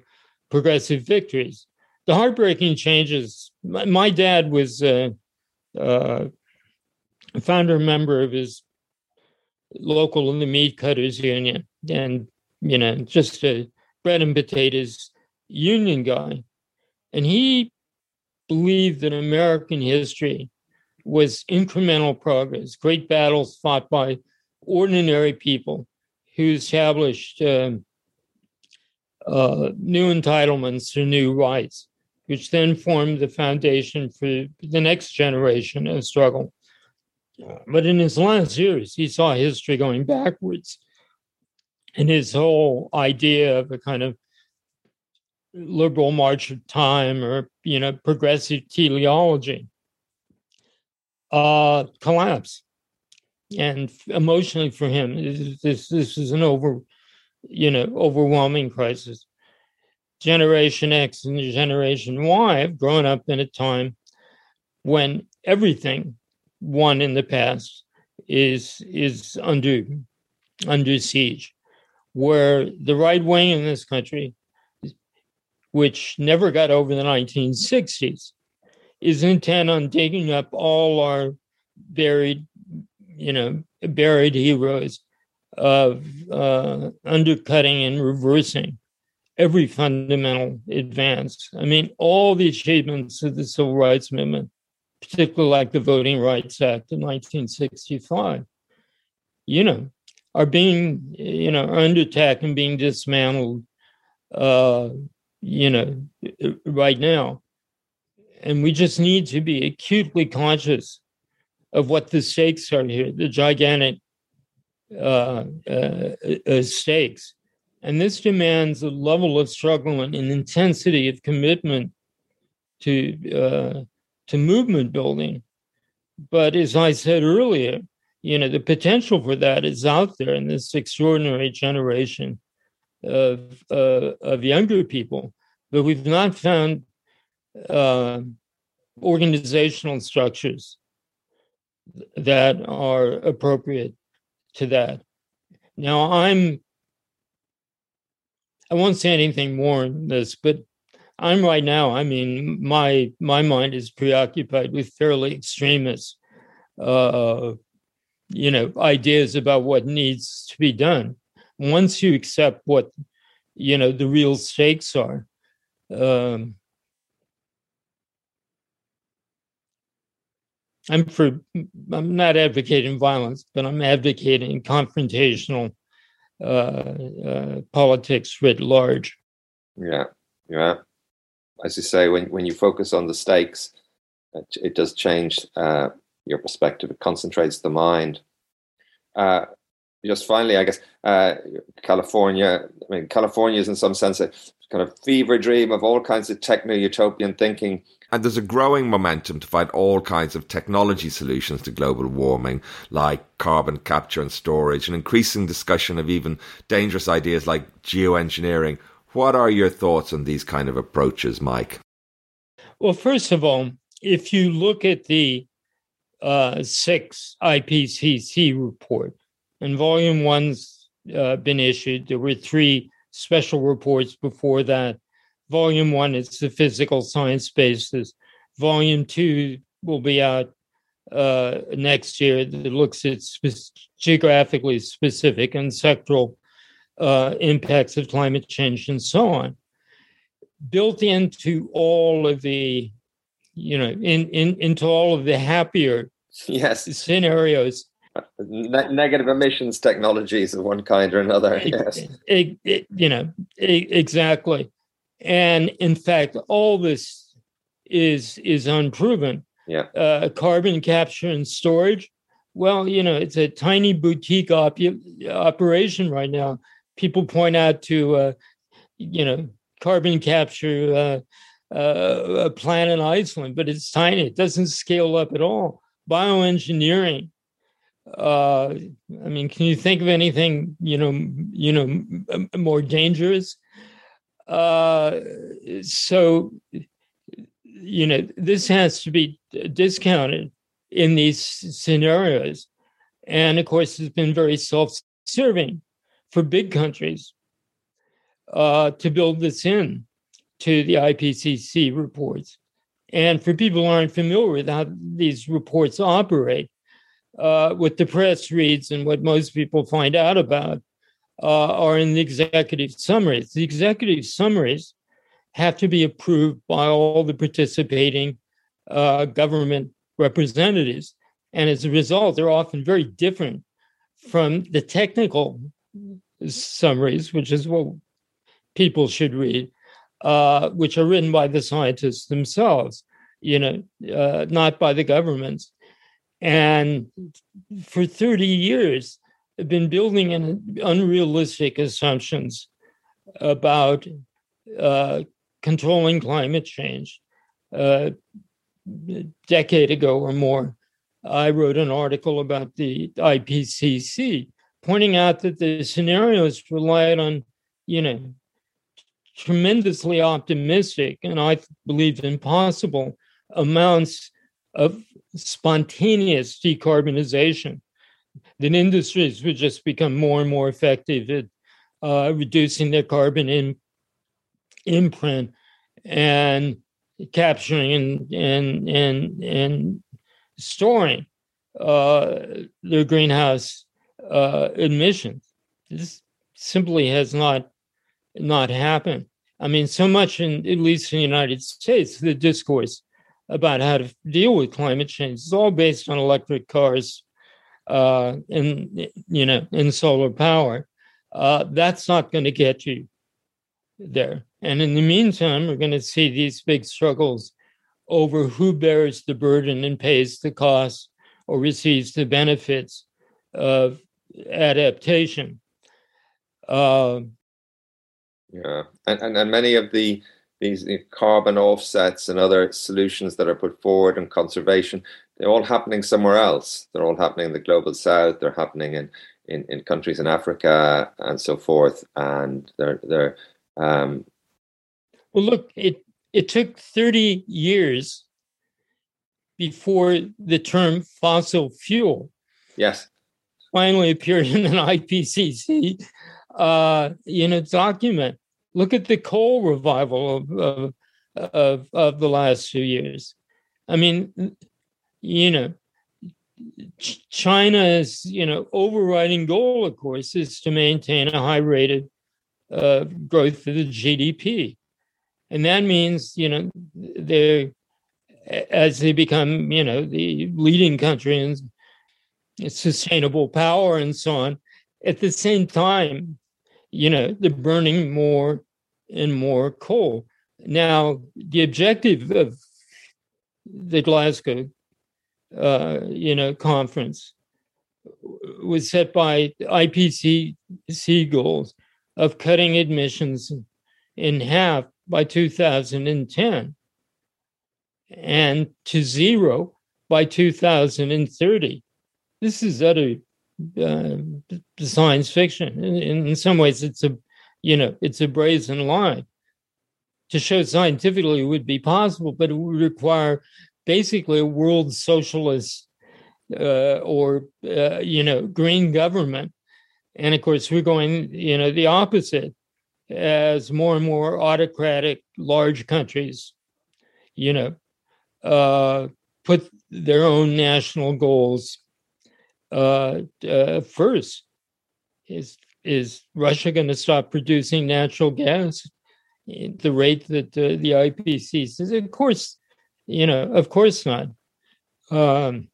B: progressive victories. The heartbreaking changes. My, my dad was uh, founder member of his local in the meat cutters union, and you know, just a bread and potatoes union guy. And he believed that American history was incremental progress, great battles fought by ordinary people who established uh, uh, new entitlements or new rights, which then formed the foundation for the next generation of struggle. But in his last years, he saw history going backwards and his whole idea of a kind of liberal march of time or you know progressive teleology uh collapse and emotionally for him this this is an over you know overwhelming crisis generation x and generation y have grown up in a time when everything won in the past is is under under siege where the right wing in this country, which never got over the 1960s, is intent on digging up all our buried, you know, buried heroes of uh, undercutting and reversing every fundamental advance. I mean, all the achievements of the civil rights movement, particularly like the Voting Rights Act of 1965, you know, are being, you know, under attack and being dismantled, uh, you know, right now. And we just need to be acutely conscious of what the stakes are here, the gigantic uh, uh, uh, stakes. And this demands a level of struggle and an intensity of commitment to uh, to movement building. But as I said earlier, you know the potential for that is out there in this extraordinary generation of uh, of younger people but we've not found uh, organizational structures that are appropriate to that now i'm i won't say anything more than this but i'm right now i mean my my mind is preoccupied with fairly extremist uh, you know ideas about what needs to be done. Once you accept what you know the real stakes are um, i'm for i'm not advocating violence but i'm advocating confrontational politics writ large
A: yeah yeah as you say when, when you focus on the stakes it, does change uh, your perspective. It concentrates the mind. Uh, just finally, I guess uh, California. I mean, California is in some sense a kind of fever dream of all kinds of techno utopian thinking. And there's a growing momentum to find all kinds of technology solutions to global warming, like carbon capture and storage, and increasing discussion of even dangerous ideas like geoengineering. What are your thoughts on these kind of approaches, Mike?
B: Well, first of all, if you look at the uh, six IPCC report, and volume one's uh, been issued. There were three special reports before that. Volume one is the physical science basis. Volume two will be out uh, next year that looks at spe- geographically specific and sectoral uh, impacts of climate change and so on. Built into all of the, you know, in, in into all of the happier
A: yes
B: scenarios.
A: Ne- negative emissions technologies of one kind or another. Yes,
B: it, it, you know exactly, and in fact, all this is is unproven.
A: Yeah,
B: uh, carbon capture and storage. Well, you know, it's a tiny boutique op- operation right now people point out to uh, you know carbon capture uh, uh, a plant in Iceland, but it's tiny. It doesn't scale up at all. Geoengineering. Uh, I mean, can you think of anything you know you know more dangerous? Uh, so you know this has to be discounted in these scenarios, and of course, it's been very self-serving for big countries uh, to build this in to the IPCC reports. And for people who aren't familiar with how these reports operate, uh, what the press reads and what most people find out about uh, are in the executive summaries. The executive summaries have to be approved by all the participating uh, government representatives. And as a result, they're often very different from the technical summaries, which is what people should read, uh, which are written by the scientists themselves, you know, uh, not by the governments. And for 30 years, been building in unrealistic assumptions about uh, controlling climate change. Uh, a decade ago or more, I wrote an article about the IPCC pointing out that the scenarios relied on, you know, tremendously optimistic and I believe impossible amounts of spontaneous decarbonization. That industries would just become more and more effective at uh, reducing their carbon in, imprint and capturing and and and and storing uh, their greenhouse uh, admissions. This simply has not not happened. I mean, so much in at least in the United States, the discourse about how to deal with climate change is all based on electric cars uh, and you know and solar power. Uh, that's not going to get you there. And in the meantime, we're going to see these big struggles over who bears the burden and pays the cost or receives the benefits of adaptation. Uh,
A: yeah, and, and and many of the these carbon offsets and other solutions that are put forward in conservation, they're all happening somewhere else. They're all happening in the global south. They're happening in in, in countries in Africa and so forth. And they're they're. Um,
B: well, look, it it took thirty years before the term fossil fuel.
A: Yes
B: finally appeared in an IPCC, uh, you know, document. Look at the coal revival of, of, of, of the last few years. I mean, you know, China's, you know, overriding goal, of course, is to maintain a high rate of uh, growth of the GDP. And that means, you know, they as they become, you know, the leading country in sustainable power and so on. At the same time, you know, they're burning more and more coal. Now, the objective of the Glasgow, uh, you know, conference was set by IPCC goals of cutting emissions in half by 2010 and to zero by 2030 this is utter uh, science fiction. In, in some ways, it's a you know it's a brazen lie. To show scientifically would be possible, but it would require basically a world socialist uh, or uh, you know green government. And of course, we're going you know the opposite. as more and more autocratic large countries, you know, uh, put their own national goals uh, uh, first. Is is Russia going to stop producing natural gas at the rate that uh, the IPCC says? Of course, you know, of course not. Um,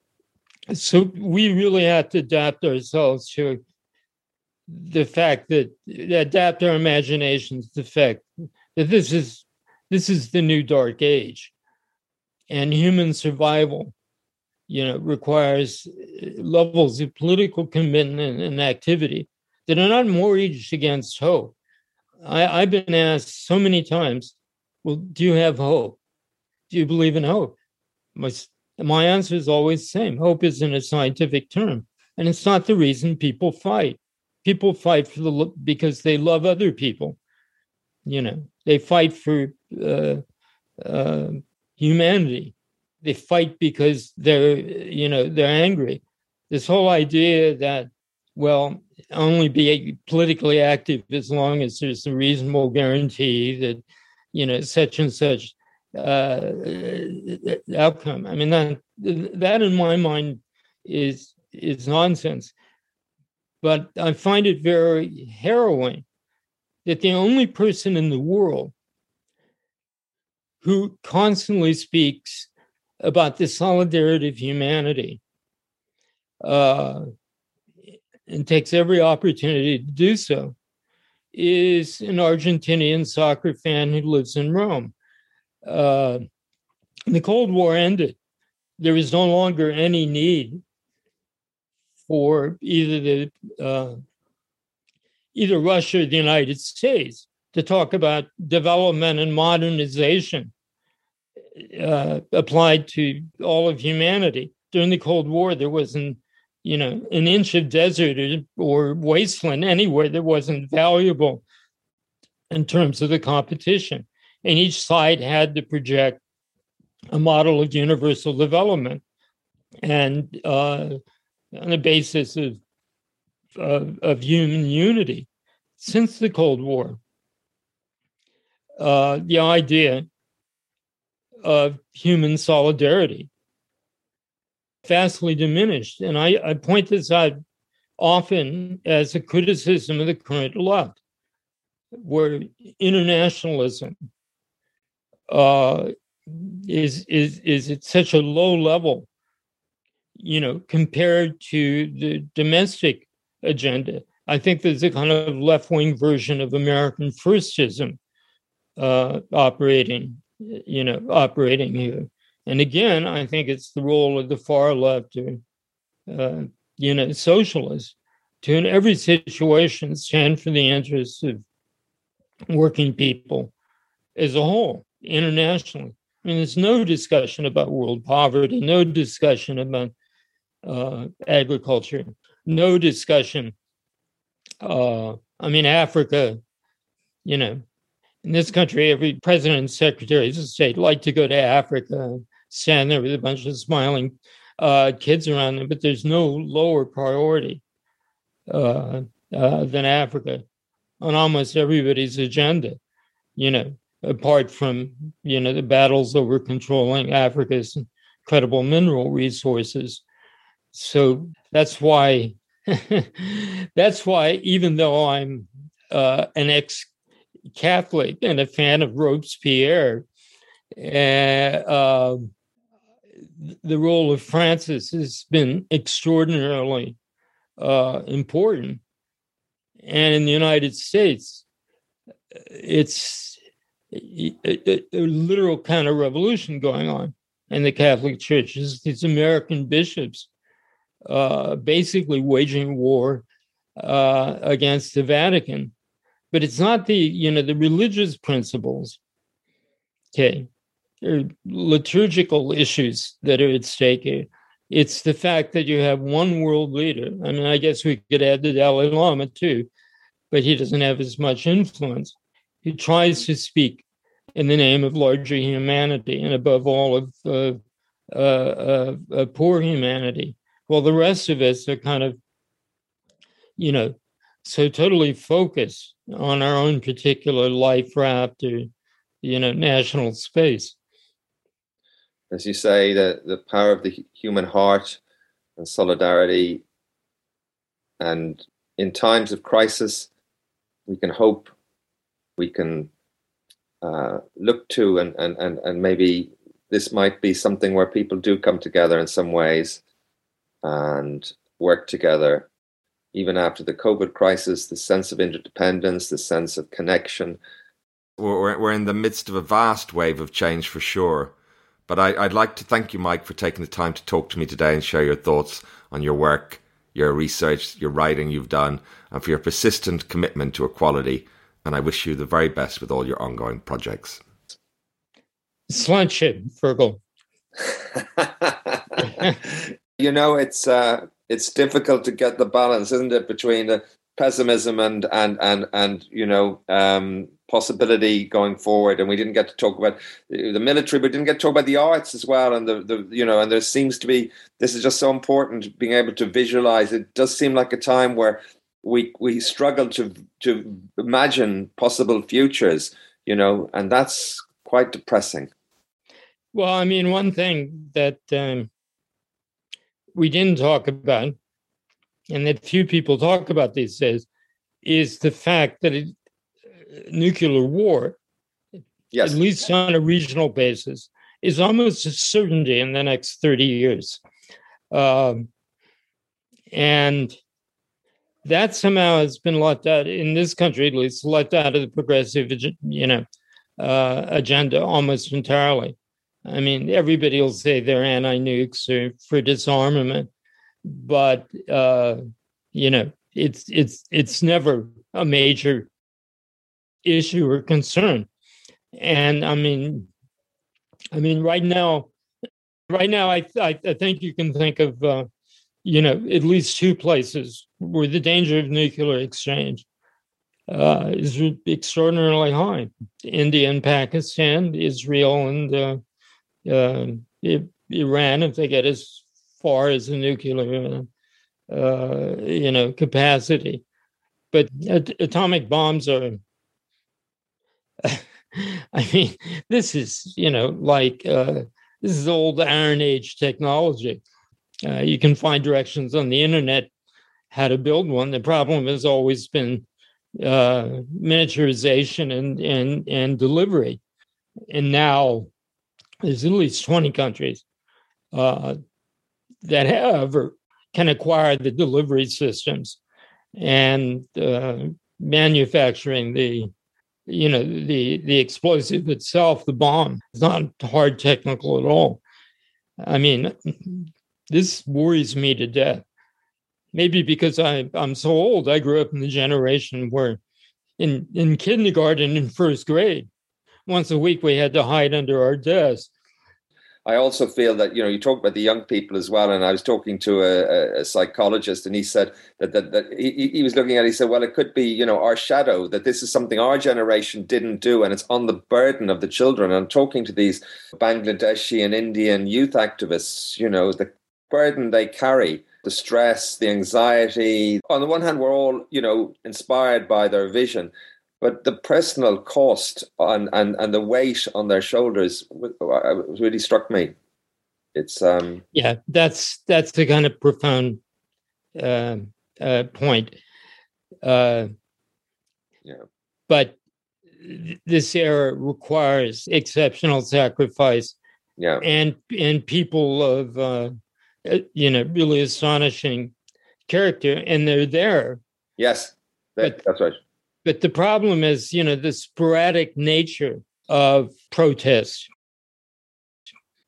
B: so we really have to adapt ourselves to the fact that adapt our imaginations to the fact that this is this is the new dark age. And human survival you know requires levels of political commitment and activity that are not mortgaged against hope. I, i've been asked so many times well do you have hope do you believe in hope? My, my answer is always the same. Hope isn't a scientific term and it's not the reason people fight. People fight for the because they love other people. You know they fight for uh, uh, humanity. They fight because they're you know they're angry. This whole idea that well only be politically active as long as there's a reasonable guarantee that you know such and such uh, outcome i mean that that in my mind is is nonsense but I find it very harrowing that the only person in the world who constantly speaks about the solidarity of humanity uh, and takes every opportunity to do so is an Argentinian soccer fan who lives in Rome. Uh, the Cold War ended. There was no longer any need for either the uh, either Russia or the United States to talk about development and modernization uh, applied to all of humanity. During the Cold War, there wasn't, you know, an inch of desert or wasteland anywhere that wasn't valuable in terms of the competition. And each side had to project a model of universal development. And uh, on the basis of, of, of human unity since the Cold War. Uh, the idea of human solidarity vastly diminished. And I, I point this out often as a criticism of the current left, where internationalism uh, is, is, is at such a low level you know, compared to the domestic agenda. I think there's a kind of left wing version of American firstism uh, operating, you know, operating here. And again, I think it's the role of the far left or, uh, you know, socialists to, in every situation, stand for the interests of working people as a whole, internationally. I mean, there's no discussion about world poverty, no discussion about uh, agriculture. No discussion. Uh, I mean, Africa, you know, in this country, every president and secretary of state like to go to Africa, and stand there with a bunch of smiling uh, kids around them, but there's no lower priority uh, uh, than Africa on almost everybody's agenda, you know, apart from, you know, the battles over controlling Africa's incredible mineral resources so that's why that's why even though I'm uh, an ex Catholic and a fan of Robespierre, uh, the role of Francis has been extraordinarily uh, important. And in the United States, it's a, a, literal kind of revolution going on in the Catholic Church. these American bishops uh, basically waging war uh, against the Vatican. But it's not the you know the religious principles, okay, liturgical issues that are at stake here. It's the fact that you have one world leader. I mean, I guess we could add the Dalai Lama too, but he doesn't have as much influence. He tries to speak in the name of larger humanity and above all of uh, uh, uh, poor humanity. Well, the rest of us are kind of, you know, so totally focused on our own particular life raft or you know national space
A: as you say the the power of the human heart and solidarity and in times of crisis we can hope we can uh, look to and, and and and maybe this might be something where people do come together in some ways and work together even after the COVID crisis, the sense of interdependence, the sense of connection. We're, we're in the midst of a vast wave of change for sure. But I, would like to thank you, Mike, for taking the time to talk to me today and share your thoughts on your work, your research, your writing you've done, and for your persistent commitment to equality. And I wish you the very best with all your ongoing projects.
B: Slunching, Fergal.
A: you know, it's uh, it's difficult to get the balance, isn't it, between the pessimism and and and and you know um, possibility going forward. And we didn't get to talk about the military, but didn't get to talk about the arts as well. And the the you know, and there seems to be this is just so important being able to visualize. It does seem like a time where we we struggle to to imagine possible futures, you know, and that's quite depressing.
B: Well, I mean, one thing that um, we didn't talk about, and that few people talk about these days, is the fact that it, nuclear war, yes. at least on a regional basis, is almost a certainty in the next 30 years. Um, and that somehow has been left out in this country, at least, left out of the progressive, you know, uh, agenda almost entirely. I mean, everybody will say they're anti-nukes or for disarmament, but uh, you know, it's it's it's never a major issue or concern. And I mean, I mean, right now, right now, I I, I think you can think of uh, you know at least two places where the danger of nuclear exchange uh, is extraordinarily high: India and Pakistan, Israel and uh, uh, Iran if they get as far as the nuclear, uh, you know, capacity. But at- atomic bombs are. I mean, this is you know like uh, this is old Iron Age technology. Uh, you can find directions on the internet how to build one. The problem has always been uh, miniaturization and and and delivery, and now there's at least 20 countries uh, that have or can acquire the delivery systems and uh, manufacturing the you know the the explosive itself the bomb. Is not hard technical at all. I mean this worries me to death maybe because i i'm so old i grew up in the generation where in in kindergarten and first grade once a week we had to hide under our desk.
A: I also feel that you know you talk about the young people as well, and I was talking to a, a psychologist, and he said that that, that he, he was looking at. It, he said, "Well, it could be you know our shadow that this is something our generation didn't do, and it's on the burden of the children." And I'm talking to these Bangladeshi and Indian youth activists, you know, the burden they carry, the stress, the anxiety. On the one hand, we're all you know inspired by their vision, but the personal cost on, and, and the weight on their shoulders uh, really struck me. It's um
B: yeah, that's that's the kind of profound uh, uh, point. Uh, yeah, but this era requires exceptional sacrifice.
A: Yeah,
B: and and people of uh, uh, you know really astonishing character, and they're there.
A: Yes, that, but, that's right.
B: But the problem is, you know, the sporadic nature of protests.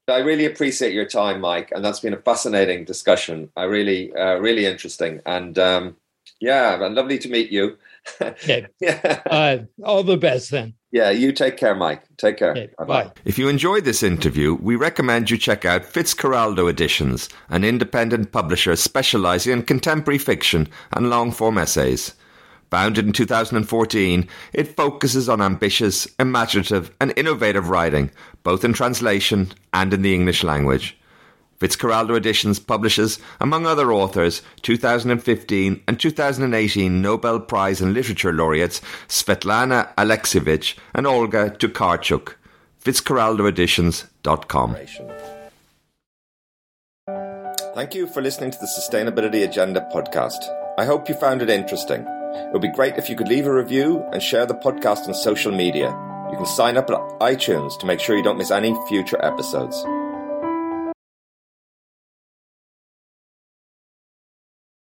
A: I really appreciate your time, Mike, and that's been a fascinating discussion. I really, uh, really interesting, and um, yeah, lovely to meet you.
B: okay. yeah. Uh, all the best then.
A: Yeah, you take care, Mike. Take care. Okay,
B: bye.
A: If you enjoyed this interview, we recommend you check out Fitzcarraldo Editions, an independent publisher specializing in contemporary fiction and long form essays. Founded in 2014, it focuses on ambitious, imaginative, and innovative writing, both in translation and in the English language. Fitzcarraldo Editions publishes, among other authors, 2015 and 2018 Nobel Prize in Literature laureates Svetlana Alexievich and Olga Tokarczuk. FitzcarraldoEditions.com. Thank you for listening to the Sustainability Agenda podcast. I hope you found it interesting. It would be great if you could leave a review and share the podcast on social media. You can sign up at iTunes to make sure you don't miss any future episodes.